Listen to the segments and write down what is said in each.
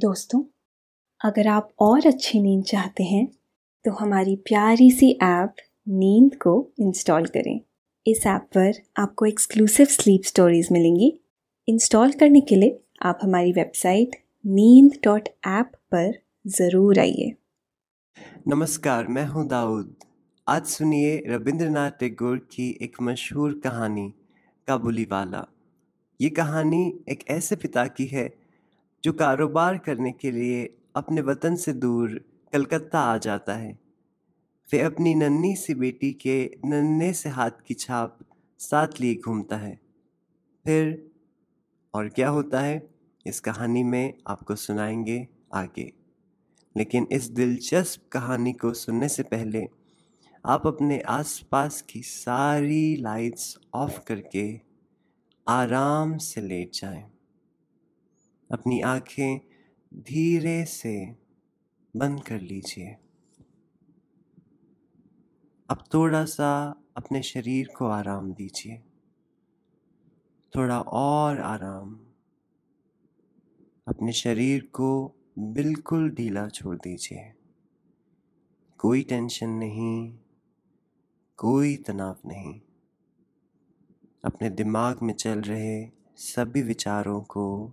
दोस्तों, अगर आप और अच्छी नींद चाहते हैं तो हमारी प्यारी सी ऐप नींद को इंस्टॉल करें। इस ऐप पर आपको एक्सक्लूसिव स्लीप स्टोरीज मिलेंगी। इंस्टॉल करने के लिए आप हमारी वेबसाइट नींद डॉट ऐप पर ज़रूर आइए। नमस्कार, मैं हूँ दाऊद। आज सुनिए रविंद्रनाथ टैगोर की एक मशहूर कहानी काबुली वाला ये कहानी एक ऐसे पिता की है जो कारोबार करने के लिए अपने वतन से दूर कलकत्ता आ जाता है। वे अपनी नन्ही सी बेटी के नन्हे से हाथ की छाप साथ लिए घूमता है। फिर, और क्या होता है, इस कहानी में आपको सुनाएँगे आगे। लेकिन इस दिलचस्प कहानी को सुनने से पहले आप अपने आसपास की सारी लाइट्स ऑफ़ करके आराम से लेट जाएँ। अपनी आँखें धीरे से बंद कर लीजिए। अब थोड़ा सा अपने शरीर को आराम दीजिए। थोड़ा और आराम। अपने शरीर को बिल्कुल ढीला छोड़ दीजिए। कोई टेंशन नहीं, कोई तनाव नहीं। अपने दिमाग में चल रहे सभी विचारों को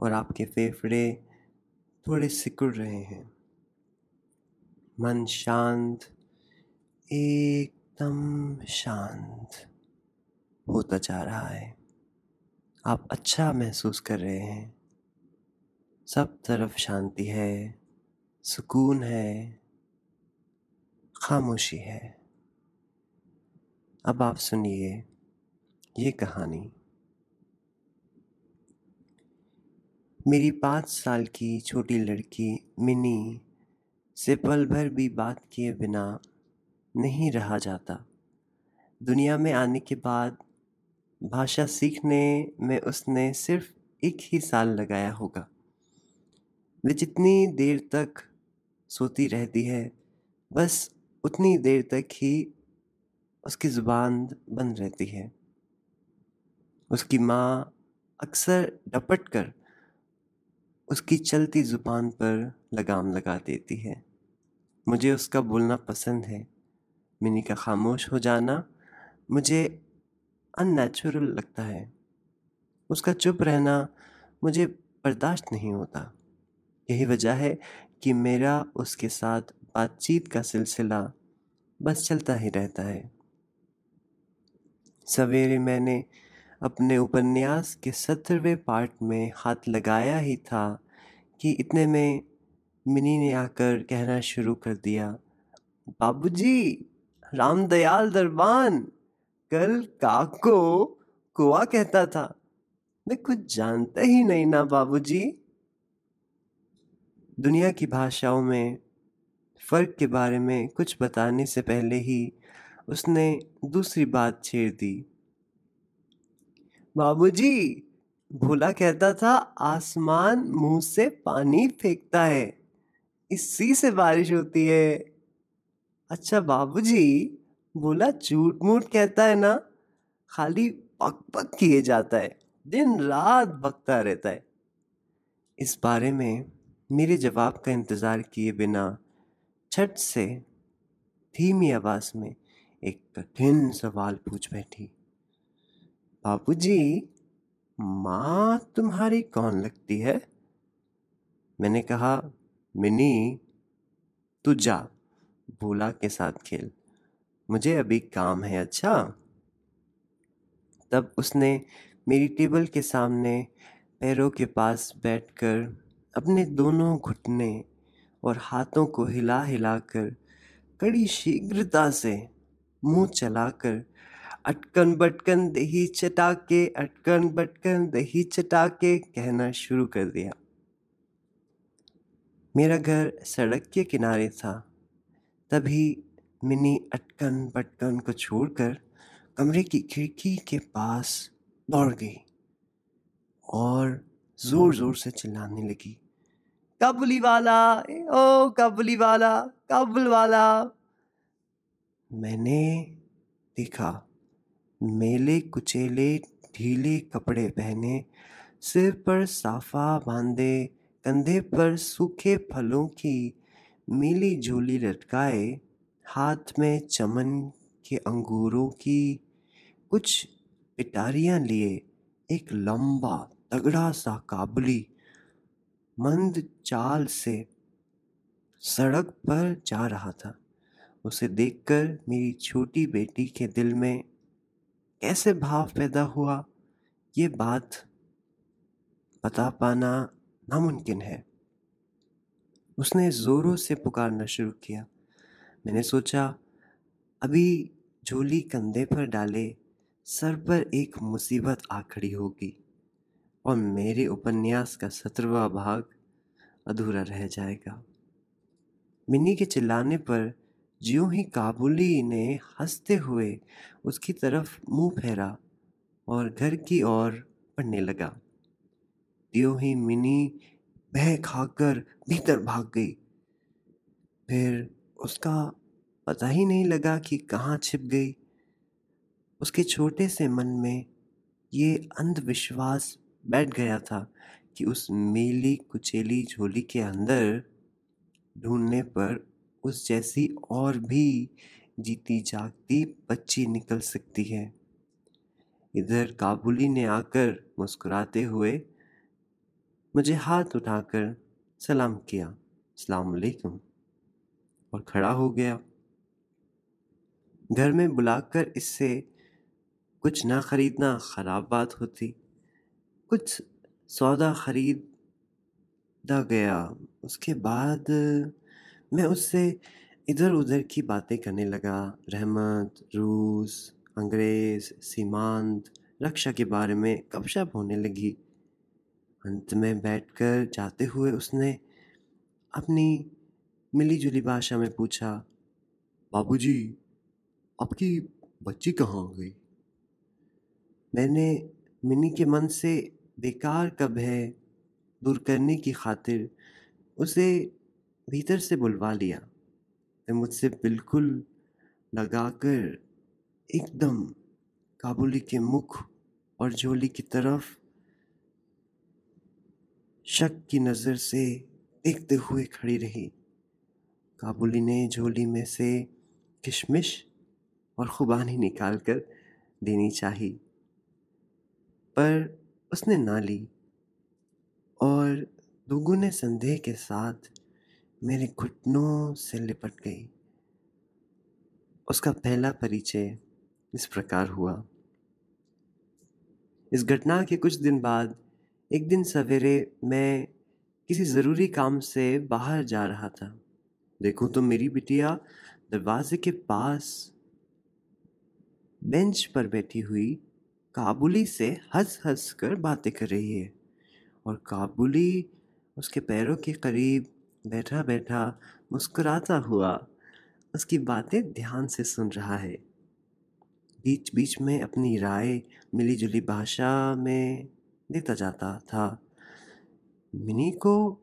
और आपके फेफड़े थोड़े सिकुड़ रहे हैं। मन शांत, एकदम शांत होता जा रहा है। आप अच्छा महसूस कर रहे हैं। सब तरफ़ शांति है, सुकून है, खामोशी है। अब आप सुनिए ये कहानी। मेरी पाँच साल की छोटी लड़की मिनी से पल भर भी बात किए बिना नहीं रहा जाता। दुनिया में आने के बाद भाषा सीखने में उसने सिर्फ़ एक ही साल लगाया होगा। वे जितनी देर तक सोती रहती है, बस उतनी देर तक ही उसकी ज़ुबान बंद रहती है। उसकी माँ अक्सर डपट कर उसकी चलती ज़ुबान पर लगाम लगा देती है। मुझे उसका बोलना पसंद है। मिनी का खामोश हो जाना मुझे अननेचुरल लगता है। उसका चुप रहना मुझे बर्दाश्त नहीं होता। यही वजह है कि मेरा उसके साथ बातचीत का सिलसिला बस चलता ही रहता है। सवेरे मैंने अपने उपन्यास के सत्रहवें पार्ट में हाथ लगाया ही था कि इतने में मिनी ने आकर कहना शुरू कर दिया, बाबूजी, रामदयाल दरबान कल काको कुआ कहता था। मैं कुछ जानता ही नहीं ना बाबूजी। दुनिया की भाषाओं में फ़र्क के बारे में कुछ बताने से पहले ही उसने दूसरी बात छेड़ दी। बाबूजी, भोला कहता था, आसमान मुँह से पानी फेंकता है, इसी से बारिश होती है। अच्छा बाबूजी, भोला झूठ मूठ कहता है ना, खाली पक पक किए जाता है दिन रात बकता रहता है। इस बारे में मेरे जवाब का इंतज़ार किए बिना छठ से धीमी आवाज़ में एक कठिन सवाल पूछ बैठी। बाबूजी, माँ तुम्हारी कौन लगती है? मैंने कहा, मिनी, तू जा, भोला के साथ खेल। मुझे अभी काम है अच्छा? तब उसने मेरी टेबल के सामने पैरों के पास बैठकर अपने दोनों घुटने और हाथों को हिला हिलाकर कड़ी शीघ्रता से मुँह चलाकर अटकन बटकन दही चटाके, अटकन बटकन दही चटाके, कहना शुरू कर दिया। मेरा घर सड़क के किनारे था। तभी मिनी अटकन बटकन को छोड़कर कमरे की खिड़की के पास दौड़ गई और ज़ोर ज़ोर से चिल्लाने लगी। काबुली वाला ओ काबुली वाला, काबुल वाला। मैंने देखा मेले कुचेले, ढीले कपड़े पहने, सिर पर साफा बांधे, कंधे पर सूखे फलों की मीली झोली लटकाए, हाथ में चमन के अंगूरों की कुछ पिटारियाँ लिए, एक लंबा तगड़ा सा काबुली मंद चाल से सड़क पर जा रहा था। उसे देखकर मेरी छोटी बेटी के दिल में कैसे भाव पैदा हुआ, ये बात बता पाना नामुमकिन है। उसने ज़ोरों से पुकारना शुरू किया। मैंने सोचा, अभी झोली कंधे पर डाले, सर पर एक मुसीबत आ खड़ी होगी और मेरे उपन्यास का सत्रवा भाग अधूरा रह जाएगा। मिनी के चिल्लाने पर ज्यों ही काबुली ने हँसते हुए उसकी तरफ़ मुँह फेरा और घर की ओर पढ़ने लगा। त्यों ही मिनी बह खाकर भीतर भाग गई। फिर उसका पता ही नहीं लगा कि कहाँ छिप गई। उसके छोटे से मन में ये अंधविश्वास बैठ गया था कि उस मेली कुचेली झोली के अंदर ढूँढने पर उस जैसी और भी जीती जागती बच्ची निकल सकती है। इधर काबुली ने आकर मुस्कुराते हुए मुझे हाथ उठाकर सलाम किया अलैकुम, और खड़ा हो गया। घर में बुलाकर इससे कुछ ना खरीदना ख़राब बात होती, कुछ सौदा खरीदा गया। उसके बाद मैं उससे इधर उधर की बातें करने लगा। रहमत, रूस, अंग्रेज़, सीमांत, रक्षा के बारे में गपशप होने लगी। अंत में बैठकर जाते हुए उसने अपनी मिली जुली भाषा में पूछा, बाबूजी, आपकी बच्ची कहाँ गई? मैंने मिनी के मन से बेकार कब है दूर करने की खातिर उसे भीतर से बुलवा लिया। मैं मुझसे बिल्कुल लगाकर एकदम काबुली के मुख और झोली की तरफ़ शक की नज़र से देखते हुए खड़ी रही। काबुली ने झोली में से किशमिश और खुबानी निकाल कर देनी चाही, पर उसने ना ली और दुगुने संदेह के साथ मेरे घुटनों से लिपट गई। उसका पहला परिचय इस प्रकार हुआ। इस घटना के कुछ दिन बाद, एक दिन सवेरे मैं किसी ज़रूरी काम से बाहर जा रहा था। देखूँ तो मेरी बिटिया दरवाजे के पास बेंच पर बैठी हुई काबुली से हंस हंस कर बातें कर रही है और काबुली उसके पैरों के करीब बैठा बैठा मुस्कुराता हुआ उसकी बातें ध्यान से सुन रहा है। बीच बीच में अपनी राय मिली जुली भाषा में देता जाता था। मिनी को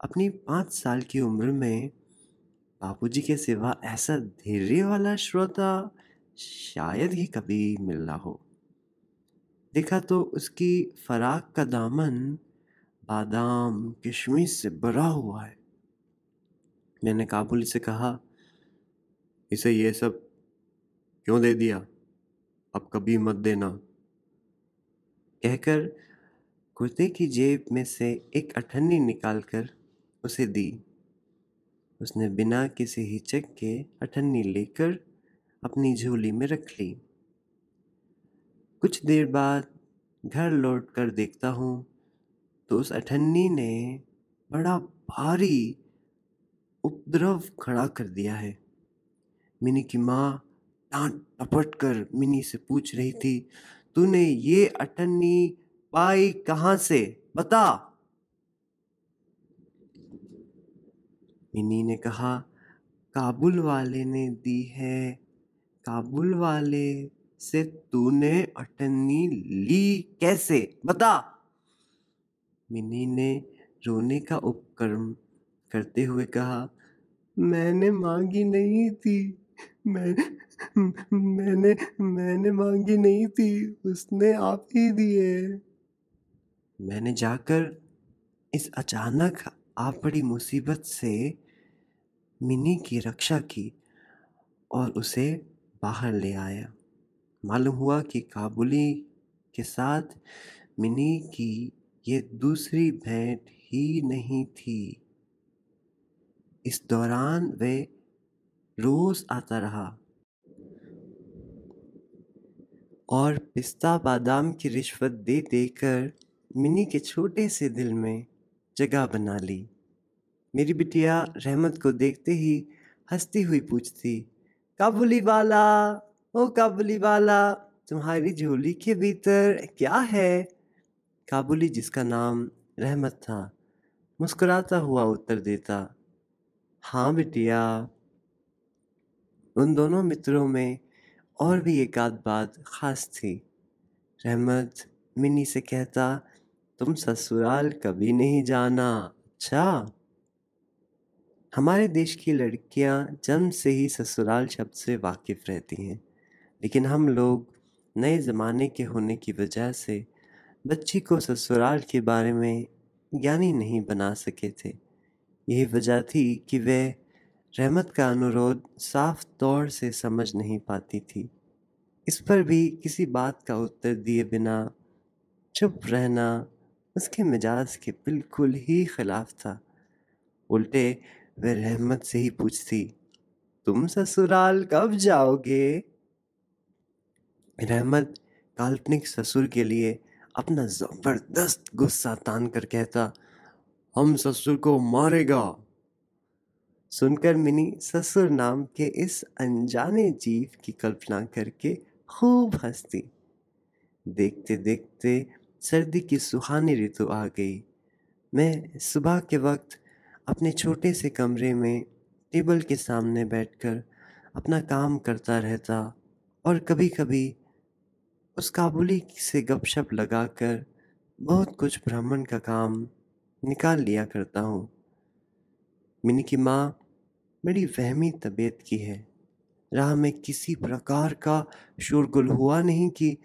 अपनी पाँच साल की उम्र में बापूजी के सिवा ऐसा धैर्य वाला श्रोता शायद ही कभी मिलना हो। देखा तो उसकी फराक का दामन बादाम किशमिश से भरा हुआ है। मैंने काबुल से कहा, इसे ये सब क्यों दे दिया? अब कभी मत देना। कहकर कुर्ते की जेब में से एक अठन्नी निकालकर उसे दी। उसने बिना किसी हिचक के अठन्नी लेकर अपनी झोली में रख ली। कुछ देर बाद घर लौट कर देखता हूँ तो उस अठन्नी ने बड़ा भारी उपद्रव खड़ा कर दिया है। मिनी की माँ डांट टपट कर मिनी से पूछ रही थी, तूने ये अटन्नी पाई कहाँ से? बता। मिनी ने कहा, काबुल वाले ने दी है। काबुल वाले से तूने अटन्नी ली कैसे? बता। मिनी ने रोने का उपक्रम करते हुए कहा, मैंने मांगी नहीं थी। मैं, मैंने मैंने मांगी नहीं थी। उसने आप ही दिए मैंने जाकर इस अचानक आ पड़ी मुसीबत से मिनी की रक्षा की और उसे बाहर ले आया। मालूम हुआ कि काबुली के साथ मिनी की ये दूसरी भेंट ही नहीं थी। इस दौरान वे रोज आता रहा। और पिस्ता बादाम की रिश्वत दे देकर मिनी के छोटे से दिल में जगह बना ली। मेरी बिटिया रहमत को देखते ही हंसती हुई पूछती, काबुली वाला, ओ काबुली वाला, तुम्हारी झोली के भीतर क्या है? काबुली, जिसका नाम रहमत था, मुस्कुराता हुआ उत्तर देता हाँ बिटिया। उन दोनों मित्रों में और भी एक आध बात खास थी। रहमत मिनी से कहता, तुम ससुराल कभी नहीं जाना अच्छा? हमारे देश की लड़कियाँ जन्म से ही ससुराल शब्द से वाकिफ रहती हैं, लेकिन हम लोग नए ज़माने के होने की वजह से बच्ची को ससुराल के बारे में ज्ञानी नहीं बना सके थे। यही वजह थी कि वह रहमत का अनुरोध साफ़ तौर से समझ नहीं पाती थी। इस पर भी किसी बात का उत्तर दिए बिना चुप रहना उसके मिजाज के बिल्कुल ही खिलाफ था। उल्टे वह रहमत से ही पूछती, तुम ससुराल कब जाओगे? रहमत काल्पनिक ससुर के लिए अपना ज़बरदस्त गुस्सा तान कर कहता हम ससुर को मारेगा। सुनकर मिनी ससुर नाम के इस अनजाने जीव की कल्पना करके खूब हंसती। देखते देखते सर्दी की सुहानी ऋतु आ गई। मैं सुबह के वक्त अपने छोटे से कमरे में टेबल के सामने बैठकर अपना काम करता रहता और कभी कभी उस काबुली से गपशप लगाकर बहुत कुछ भ्रमण का काम निकाल लिया करता हूँ। मिनी की माँ बड़ी वहमी तबीयत की है। राह में किसी प्रकार का शोरगुल हुआ नहीं कि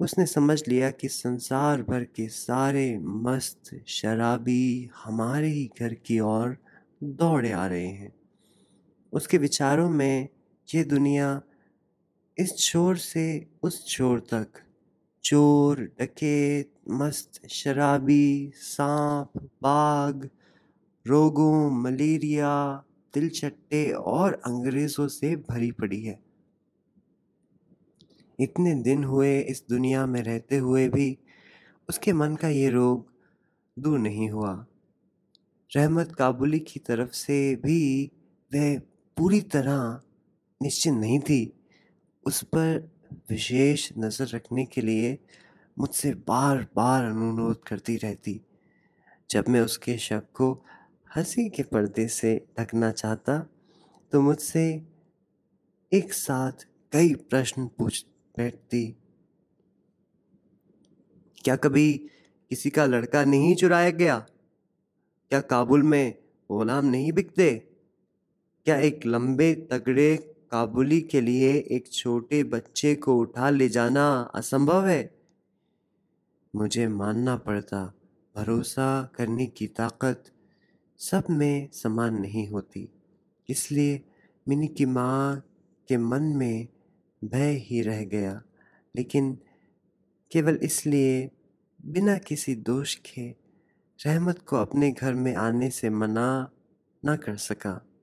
उसने समझ लिया कि संसार भर के सारे मस्त शराबी हमारे ही घर की ओर दौड़े आ रहे हैं। उसके विचारों में ये दुनिया इस छोर से उस छोर तक चोर डकैत मस्त, शराबी, सांप, बाघ, रोगों, मलेरिया दिलचट्टे और अंग्रेज़ों से भरी पड़ी है। इतने दिन हुए इस दुनिया में रहते हुए भी उसके मन का ये रोग दूर नहीं हुआ। रहमत काबुली की तरफ़ से भी वह पूरी तरह निश्चित नहीं थी। उस पर विशेष नज़र रखने के लिए मुझसे बार बार अनुरोध करती रहती। जब मैं उसके शक को हँसी के पर्दे से ढकना चाहता तो मुझसे एक साथ कई प्रश्न पूछ बैठती। क्या कभी किसी का लड़का नहीं चुराया गया? क्या काबुल में गुलाम नहीं बिकते? क्या एक लंबे तगड़े काबुली के लिए एक छोटे बच्चे को उठा ले जाना असंभव है? मुझे मानना पड़ता, भरोसा करने की ताकत सब में समान नहीं होती। इसलिए मिनी की माँ के मन में भय ही रह गया, लेकिन केवल इसलिए बिना किसी दोष के रहमत को अपने घर में आने से मना ना कर सका।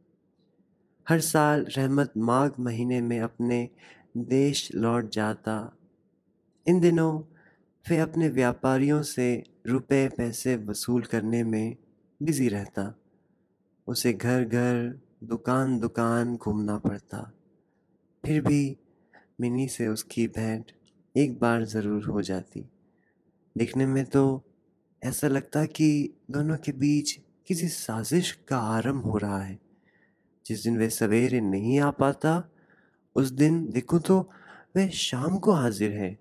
हर साल रहमत माघ महीने में अपने देश लौट जाता। इन दिनों वे अपने व्यापारियों से रुपए, पैसे वसूल करने में बिज़ी रहता। उसे घर घर दुकान दुकान घूमना पड़ता। फिर भी मिनी से उसकी भेंट एक बार ज़रूर हो जाती। देखने में तो ऐसा लगता कि दोनों के बीच किसी साजिश का आरंभ हो रहा है। जिस दिन वे सवेरे नहीं आ पाता, उस दिन देखो तो वह शाम को हाजिर है।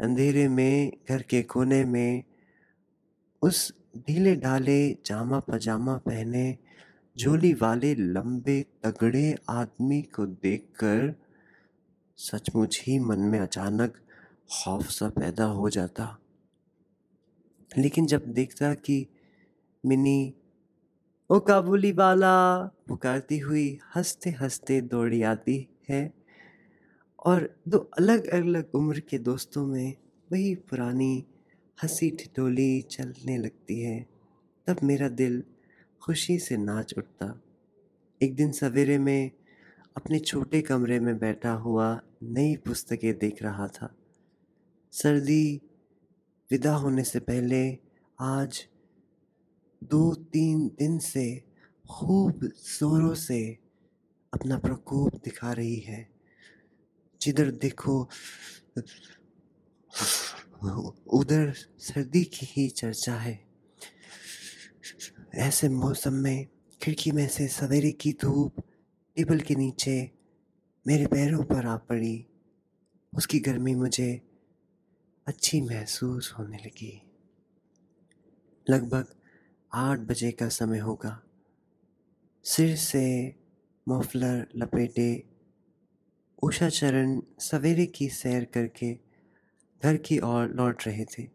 अंधेरे में, घर के कोने में, उस ढीले ढाले जामा पजामा पहने झोली वाले लंबे तगड़े आदमी को देखकर सचमुच ही मन में अचानक खौफ सा पैदा हो जाता। लेकिन जब देखता कि मिनी ओ काबुली वाला, पुकारती हुई हँसते हँसते दौड़ी आती है। और दो अलग अलग उम्र के दोस्तों में वही पुरानी हँसी ठिठोली चलने लगती है। तब मेरा दिल खुशी से नाच उठता। एक दिन सवेरे में अपने छोटे कमरे में बैठा हुआ नई पुस्तकें देख रहा था। सर्दी विदा होने से पहले आज दो तीन दिन से खूब जोरों से अपना प्रकोप दिखा रही है। जिधर देखो, उधर सर्दी की ही चर्चा है। ऐसे मौसम में खिड़की में से सवेरे की धूप, टेबल के नीचे मेरे पैरों पर आ पड़ी। उसकी गर्मी मुझे अच्छी महसूस होने लगी। लगभग आठ बजे का समय होगा। सिर से मफलर लपेटे उषा चरण सवेरे की सैर करके घर की ओर लौट रहे थे।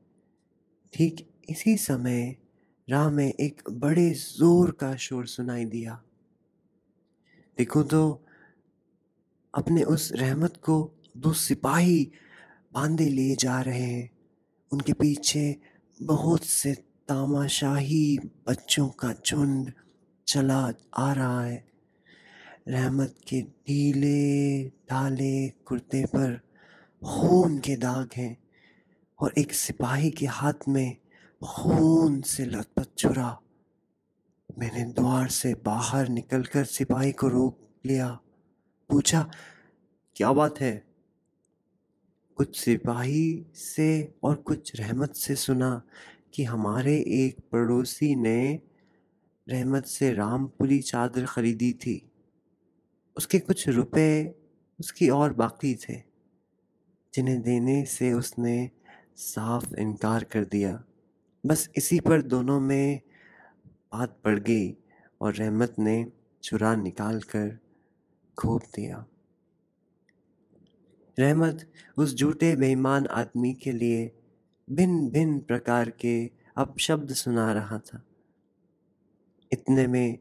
ठीक इसी समय राह में एक बड़े ज़ोर का शोर सुनाई दिया। देखो तो अपने उस रहमत को दो सिपाही बांधे ले जा रहे हैं। उनके पीछे बहुत से तामाशाही बच्चों का झुंड चला आ रहा है। रहमत के ढीले ढाले कुर्ते पर खून के दाग हैं और एक सिपाही के हाथ में खून से लथपथ छुरा। मैंने द्वार से बाहर निकलकर सिपाही को रोक लिया। पूछा, क्या बात है? कुछ सिपाही से और कुछ रहमत से सुना कि हमारे एक पड़ोसी ने रहमत से रामपुरी चादर खरीदी थी। उसके कुछ रुपए उसकी और बाकी थे, जिन्हें देने से उसने साफ़ इनकार कर दिया। बस इसी पर दोनों में बात पड़ गई और रहमत ने चुरा निकाल कर खोप दिया। रहमत उस झूठे बेईमान आदमी के लिए भिन्न भिन्न प्रकार के अब शब्द सुना रहा था। इतने में,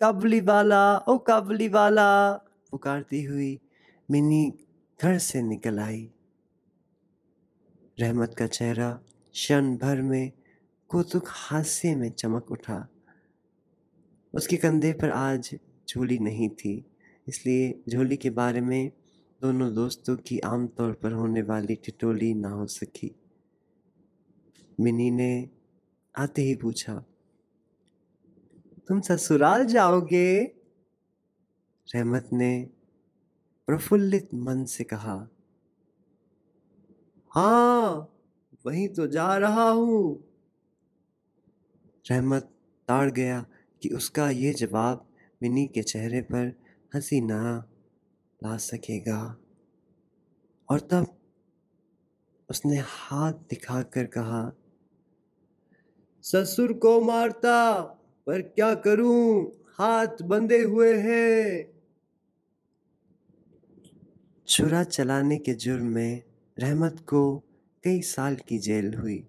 काबली वाला, ओ काबली वाला, पुकारती हुई मिनी घर से निकल आई। रहमत का चेहरा क्षण भर में कौतुक हास्य में चमक उठा। उसके कंधे पर आज झोली नहीं थी, इसलिए झोली के बारे में दोनों दोस्तों की आमतौर पर होने वाली टिटोली ना हो सकी। मिनी ने आते ही पूछा, तुम ससुराल जाओगे? रहमत ने प्रफुल्लित मन से कहा हाँ वहीं तो जा रहा हूँ। रहमत ताड़ गया कि उसका ये जवाब मिनी के चेहरे पर हँसी ना ला सकेगा। और तब उसने हाथ दिखाकर कहा ससुर को मारता, पर क्या करूँ? हाथ बंधे हुए हैं। छुरा चलाने के जुर्म में रहमत को कई साल की जेल हुई।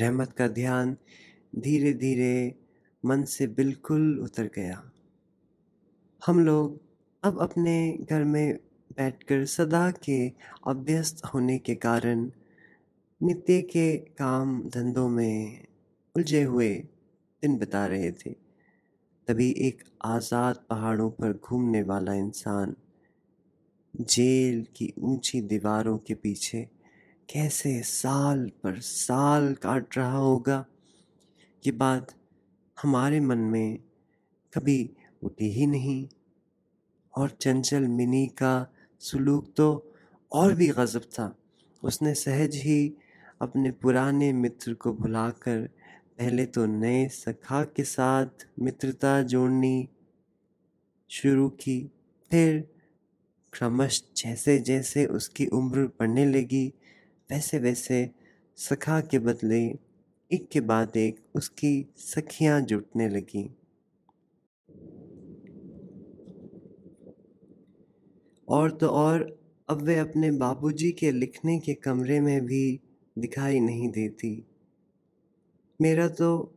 रहमत का ध्यान धीरे धीरे मन से बिल्कुल उतर गया। हम लोग अब अपने घर में बैठकर सदा के अभ्यस्त होने के कारण नित्य के काम धंधों में उलझे हुए दिन बिता रहे थे। तभी एक आज़ाद पहाड़ों पर घूमने वाला इंसान जेल की ऊँची दीवारों के पीछे कैसे साल पर साल काट रहा होगा? ये बात हमारे मन में कभी उठी ही नहीं। और चंचल मिनी का सुलूक तो और भी गज़ब था। उसने सहज ही अपने पुराने मित्र को भुलाकर पहले तो नए सखा के साथ मित्रता जोड़नी शुरू की। फिर क्रमश जैसे जैसे उसकी उम्र बढ़ने लगी, वैसे वैसे सखा के बदले एक के बाद एक उसकी सखियाँ जुटने लगी। और तो और अब वे अपने बाबूजी के लिखने के कमरे में भी दिखाई नहीं देती। मेरा तो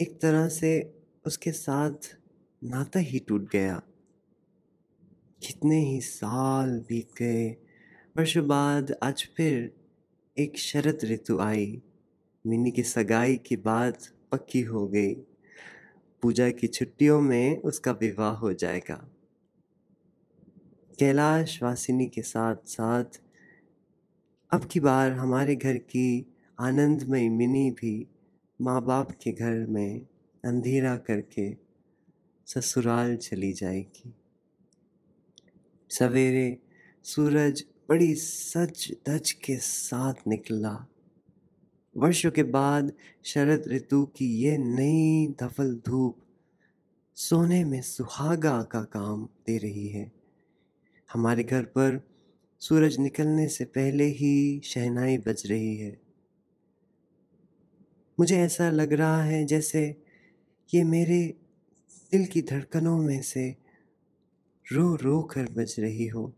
एक तरह से उसके साथ नाता ही टूट गया। कितने ही साल बीत गए, वर्षों बाद आज फिर एक शरत ऋतु आई। मिनी की सगाई की बात पक्की हो गई। पूजा की छुट्टियों में उसका विवाह हो जाएगा। कैलाश वासिनी के साथ साथ अब की बार हमारे घर की आनंदमय मिनी भी माँ बाप के घर में अंधेरा करके ससुराल चली जाएगी। सवेरे सूरज बड़ी सच धज के साथ निकला। वर्षों के बाद शरद ऋतु की ये नई धवल धूप सोने में सुहागा का काम दे रही है। हमारे घर पर सूरज निकलने से पहले ही शहनाई बज रही है। मुझे ऐसा लग रहा है जैसे ये मेरे दिल की धड़कनों में से रो रो कर बज रही हो।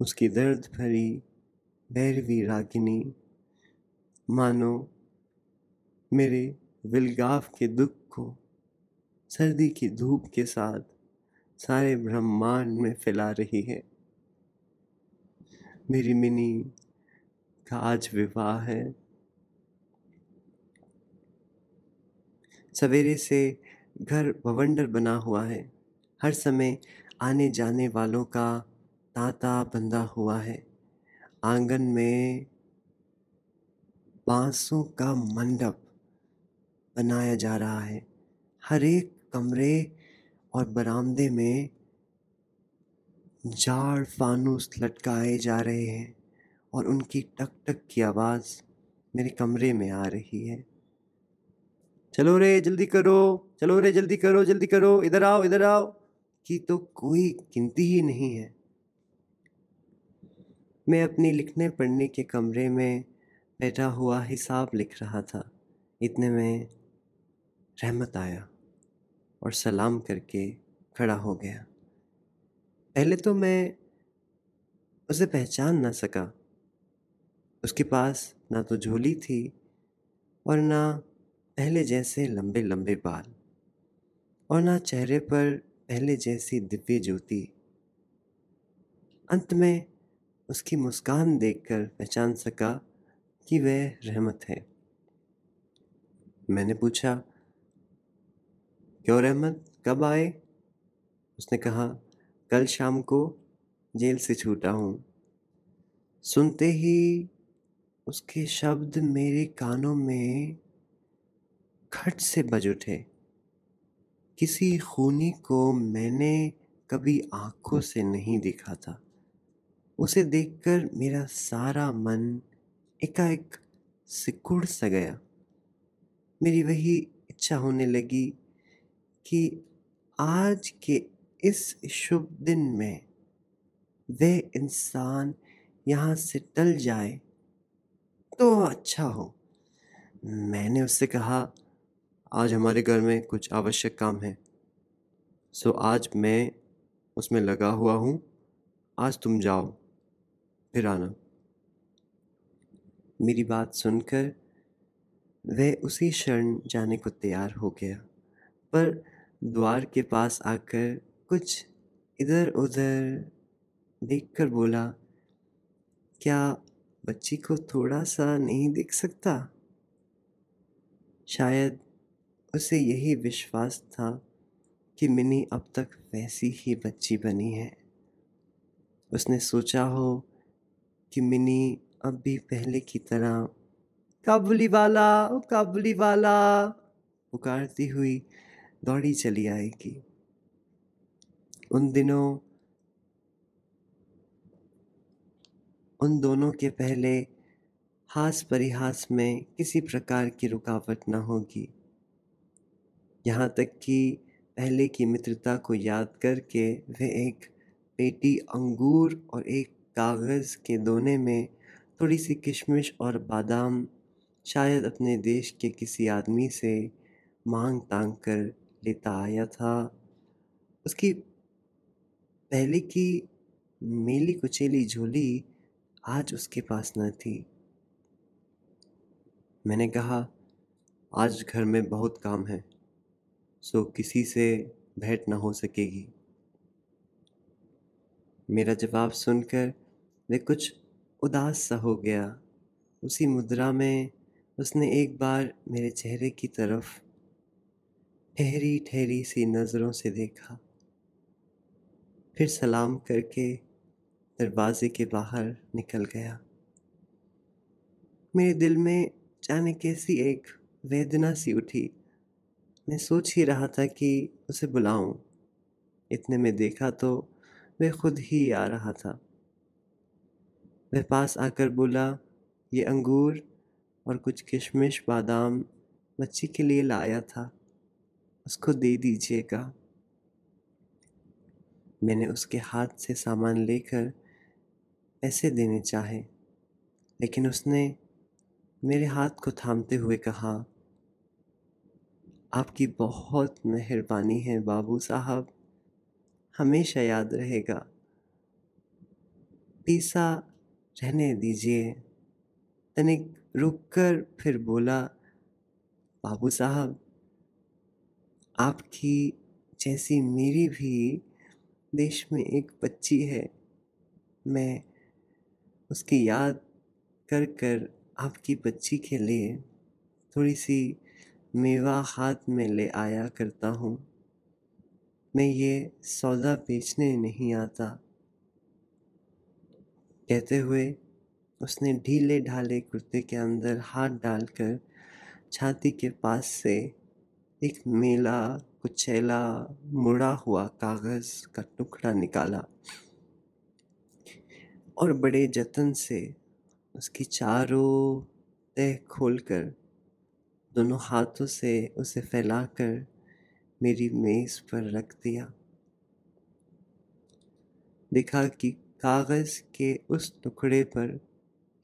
उसकी दर्द भरी भैरवी रागिनी, मानो मेरे विलगाफ के दुख को सर्दी की धूप के साथ सारे ब्रह्मांड में फैला रही है। मेरी मिनी का आज विवाह है। सवेरे से घर भवंडर बना हुआ है। हर समय आने जाने वालों का तांता बंधा हुआ है। आँगन में बांसों का मंडप बनाया जा रहा है। हर एक कमरे और बरामदे में जाड़ फानूस लटकाए जा रहे हैं और उनकी टक टक की आवाज़ मेरे कमरे में आ रही है। चलो रे, जल्दी करो, चलो रे, जल्दी करो जल्दी करो, इधर आओ इधर आओ। की तो कोई गिनती ही नहीं है। मैं अपनी लिखने पढ़ने के कमरे में बैठा हुआ हिसाब लिख रहा था। इतने में रहमत आया और सलाम करके खड़ा हो गया। पहले तो मैं उसे पहचान ना सका। उसके पास ना तो झोली थी और ना पहले जैसे लंबे लंबे बाल और ना चेहरे पर पहले जैसी दिव्य ज्योति। अंत में उसकी मुस्कान देखकर पहचान सका कि वह रहमत है। मैंने पूछा, क्यों रहमत? कब आए? उसने कहा कल शाम को जेल से छूटा हूँ। सुनते ही उसके शब्द मेरे कानों में खट से बज उठे। किसी खूनी को मैंने कभी आँखों से नहीं देखा था। उसे देखकर मेरा सारा मन एकाएक सिकुड़ सा गया। मेरी वही इच्छा होने लगी कि आज के इस शुभ दिन में वह इंसान यहाँ से टल जाए तो अच्छा हो। मैंने उससे कहा, आज हमारे घर में कुछ आवश्यक काम है। सो आज मैं उसमें लगा हुआ हूँ। आज तुम जाओ, फिर आना। मेरी बात सुनकर वह उसी क्षण जाने को तैयार हो गया। पर द्वार के पास आकर कुछ इधर उधर देखकर बोला, क्या बच्ची को थोड़ा सा नहीं देख सकता? शायद उसे यही विश्वास था कि मिनी अब तक वैसी ही बच्ची बनी है। उसने सोचा हो कि मिनी अब भी पहले की तरह काबुली वाला काबुली वाला, पुकारती हुई दौड़ी चली आएगी। उन दिनों, उन दोनों के पहले हास परिहास में किसी प्रकार की रुकावट न होगी। यहाँ तक कि पहले की मित्रता को याद करके वे एक पेटी अंगूर और एक कागज़ के दोने में थोड़ी सी किशमिश और बादाम शायद अपने देश के किसी आदमी से मांग तांग कर लेता आया था। उसकी पहले की मेली कुचेली झोली आज उसके पास न थी। मैंने कहा, आज घर में बहुत काम है, सो किसी से भेंट न हो सकेगी। मेरा जवाब सुनकर वे कुछ उदास सा हो गया। उसी मुद्रा में उसने एक बार मेरे चेहरे की तरफ़ ठहरी ठहरी सी नज़रों से देखा। फिर सलाम करके दरवाजे के बाहर निकल गया। मेरे दिल में जाने कैसी एक वेदना सी उठी। मैं सोच ही रहा था कि उसे बुलाऊं। इतने में देखा तो वह खुद ही आ रहा था। वह पास आकर बोला, ये अंगूर और कुछ किशमिश बादाम बच्ची के लिए लाया था। उसको दे दीजिएगा। मैंने उसके हाथ से सामान लेकर पैसे देने चाहे, लेकिन उसने मेरे हाथ को थामते हुए कहा, आपकी बहुत मेहरबानी है बाबू साहब, हमेशा याद रहेगा। पीसा रहने दीजिए। तनिक रुक कर फिर बोला, बाबू साहब, आपकी जैसी मेरी भी देश में एक बच्ची है। मैं उसकी याद कर कर आपकी बच्ची के लिए थोड़ी सी मेवा हाथ में ले आया करता हूँ। मैं ये सौदा बेचने नहीं आता। कहते हुए उसने ढीले ढाले कुर्ते के अंदर हाथ डालकर छाती के पास से एक मेला कुचैला मुड़ा हुआ कागज़ का टुकड़ा निकाला और बड़े जतन से उसकी चारों तह खोलकर दोनों हाथों से उसे फैलाकर मेरी मेज पर रख दिया। देखा कि कागज़ के उस टुकड़े पर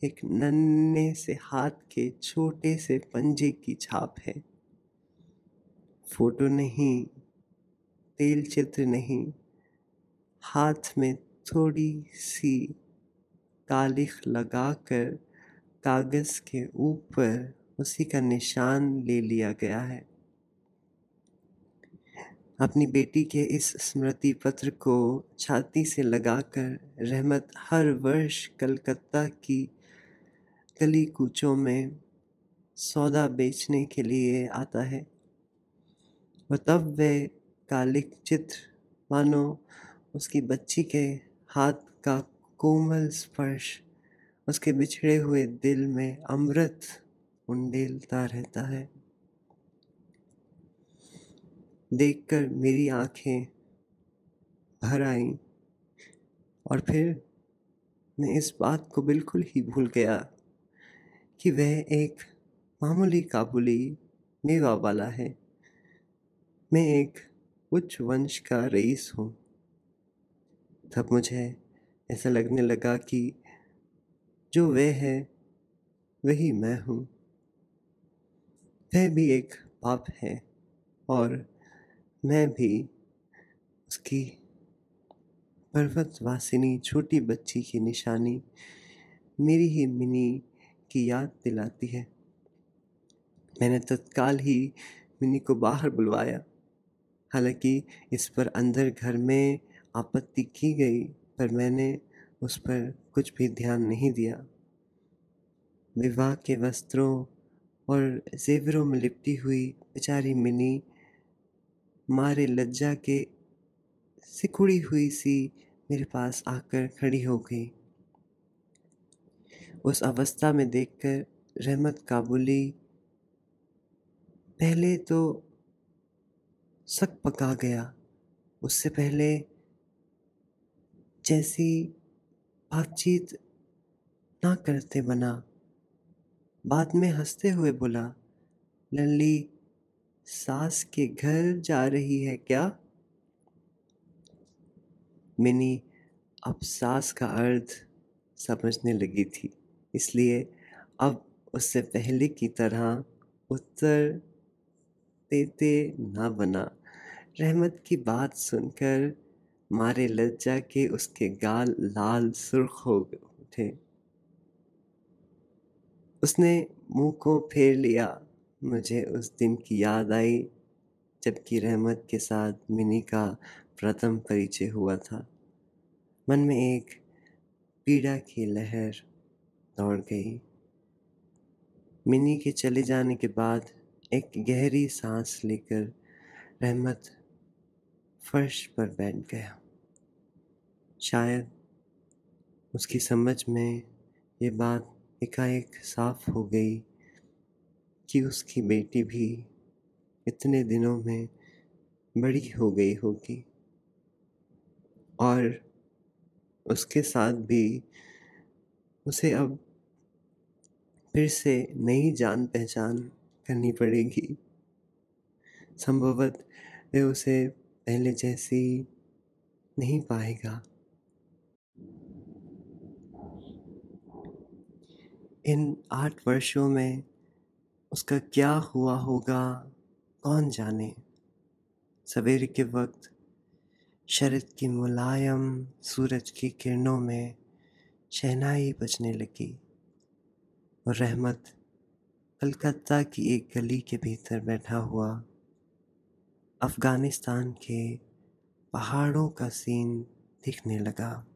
एक नन्हे से हाथ के छोटे से पंजे की छाप है। फ़ोटो नहीं, तेल चित्र नहीं, हाथ में थोड़ी सी तालिख लगाकर कागज़ के ऊपर उसी का निशान ले लिया गया है। अपनी बेटी के इस स्मृति पत्र को छाती से लगाकर रहमत हर वर्ष कलकत्ता की गली कूचों में सौदा बेचने के लिए आता है। और तब वह कालिक चित्र, मानो उसकी बच्ची के हाथ का कोमल स्पर्श, उसके बिछड़े हुए दिल में अमृत उंडेलता रहता है। देखकर मेरी आँखें भर आई और फिर मैं इस बात को बिल्कुल ही भूल गया कि वह एक मामूली काबुली मेवा वाला है। मैं एक उच्च वंश का रईस हूँ। तब मुझे ऐसा लगने लगा कि जो वह है, वही मैं हूँ। वह भी एक पाप है और मैं भी उसकी पर्वतवासिनी, छोटी बच्ची की निशानी मेरी ही मिनी की याद दिलाती है। मैंने तत्काल ही मिनी को बाहर बुलवाया। हालाँकि इस पर अंदर घर में आपत्ति की गई, पर मैंने उस पर कुछ भी ध्यान नहीं दिया। विवाह के वस्त्रों और जेवरों में लिपटी हुई बेचारी मिनी मारे लज्जा के सिकुड़ी हुई सी मेरे पास आकर खड़ी हो गई। उस अवस्था में देखकर रहमत काबुली, पहले तो सक पका गया। उससे पहले जैसी बातचीत ना करते बना। बाद में हँसते हुए बोला, लल्ली, सास के घर जा रही है क्या? मिनी अब सास का अर्थ समझने लगी थी, इसलिए अब उससे पहले की तरह उत्तर देते ना बना। रहमत की बात सुनकर मारे लज्जा के उसके गाल लाल सुर्ख हो उठे उसने मुँह को फेर लिया। मुझे उस दिन की याद आई जबकि रहमत के साथ मिनी का प्रथम परिचय हुआ था। मन में एक पीड़ा की लहर दौड़ गई। मिनी के चले जाने के बाद एक गहरी सांस लेकर रहमत फर्श पर बैठ गया। शायद उसकी समझ में ये बात एकाएक साफ़ हो गई कि उसकी बेटी भी इतने दिनों में बड़ी हो गई होगी और उसके साथ भी उसे अब फिर से नई जान पहचान करनी पड़ेगी। संभवत वे उसे पहले जैसी नहीं पाएगा। इन आठ वर्षों में उसका क्या हुआ होगा, कौन जाने? सवेरे के वक्त शरद की मुलायम सूरज की किरणों में शहनाई बजने लगी। और रहमत कलकत्ता की एक गली के भीतर बैठा हुआ अफ़गानिस्तान के पहाड़ों का सीन दिखने लगा।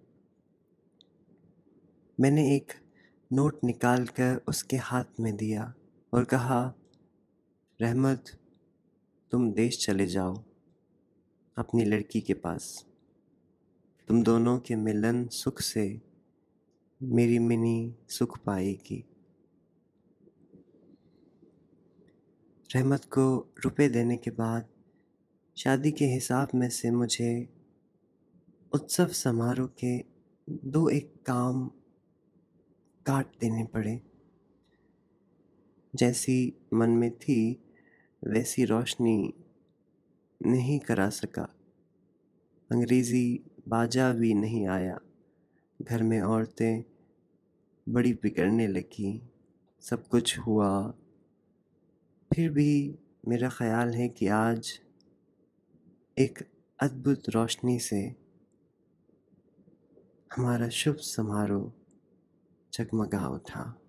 मैंने एक नोट निकाल कर उसके हाथ में दिया और कहा, रहमत, तुम देश चले जाओ, अपनी लड़की के पास। तुम दोनों के मिलन सुख से मेरी मिनी सुख पाएगी। रहमत को रुपए देने के बाद शादी के हिसाब में से मुझे उत्सव समारोह के दो एक काम काट देने पड़े। जैसी मन में थी, वैसी रोशनी नहीं करा सका। अंग्रेज़ी बाजा भी नहीं आया। घर में औरतें बड़ी बिगड़ने लगी। सब कुछ हुआ। फिर भी मेरा ख़्याल है कि आज एक अद्भुत रोशनी से हमारा शुभ समारोह जगमगा उठा।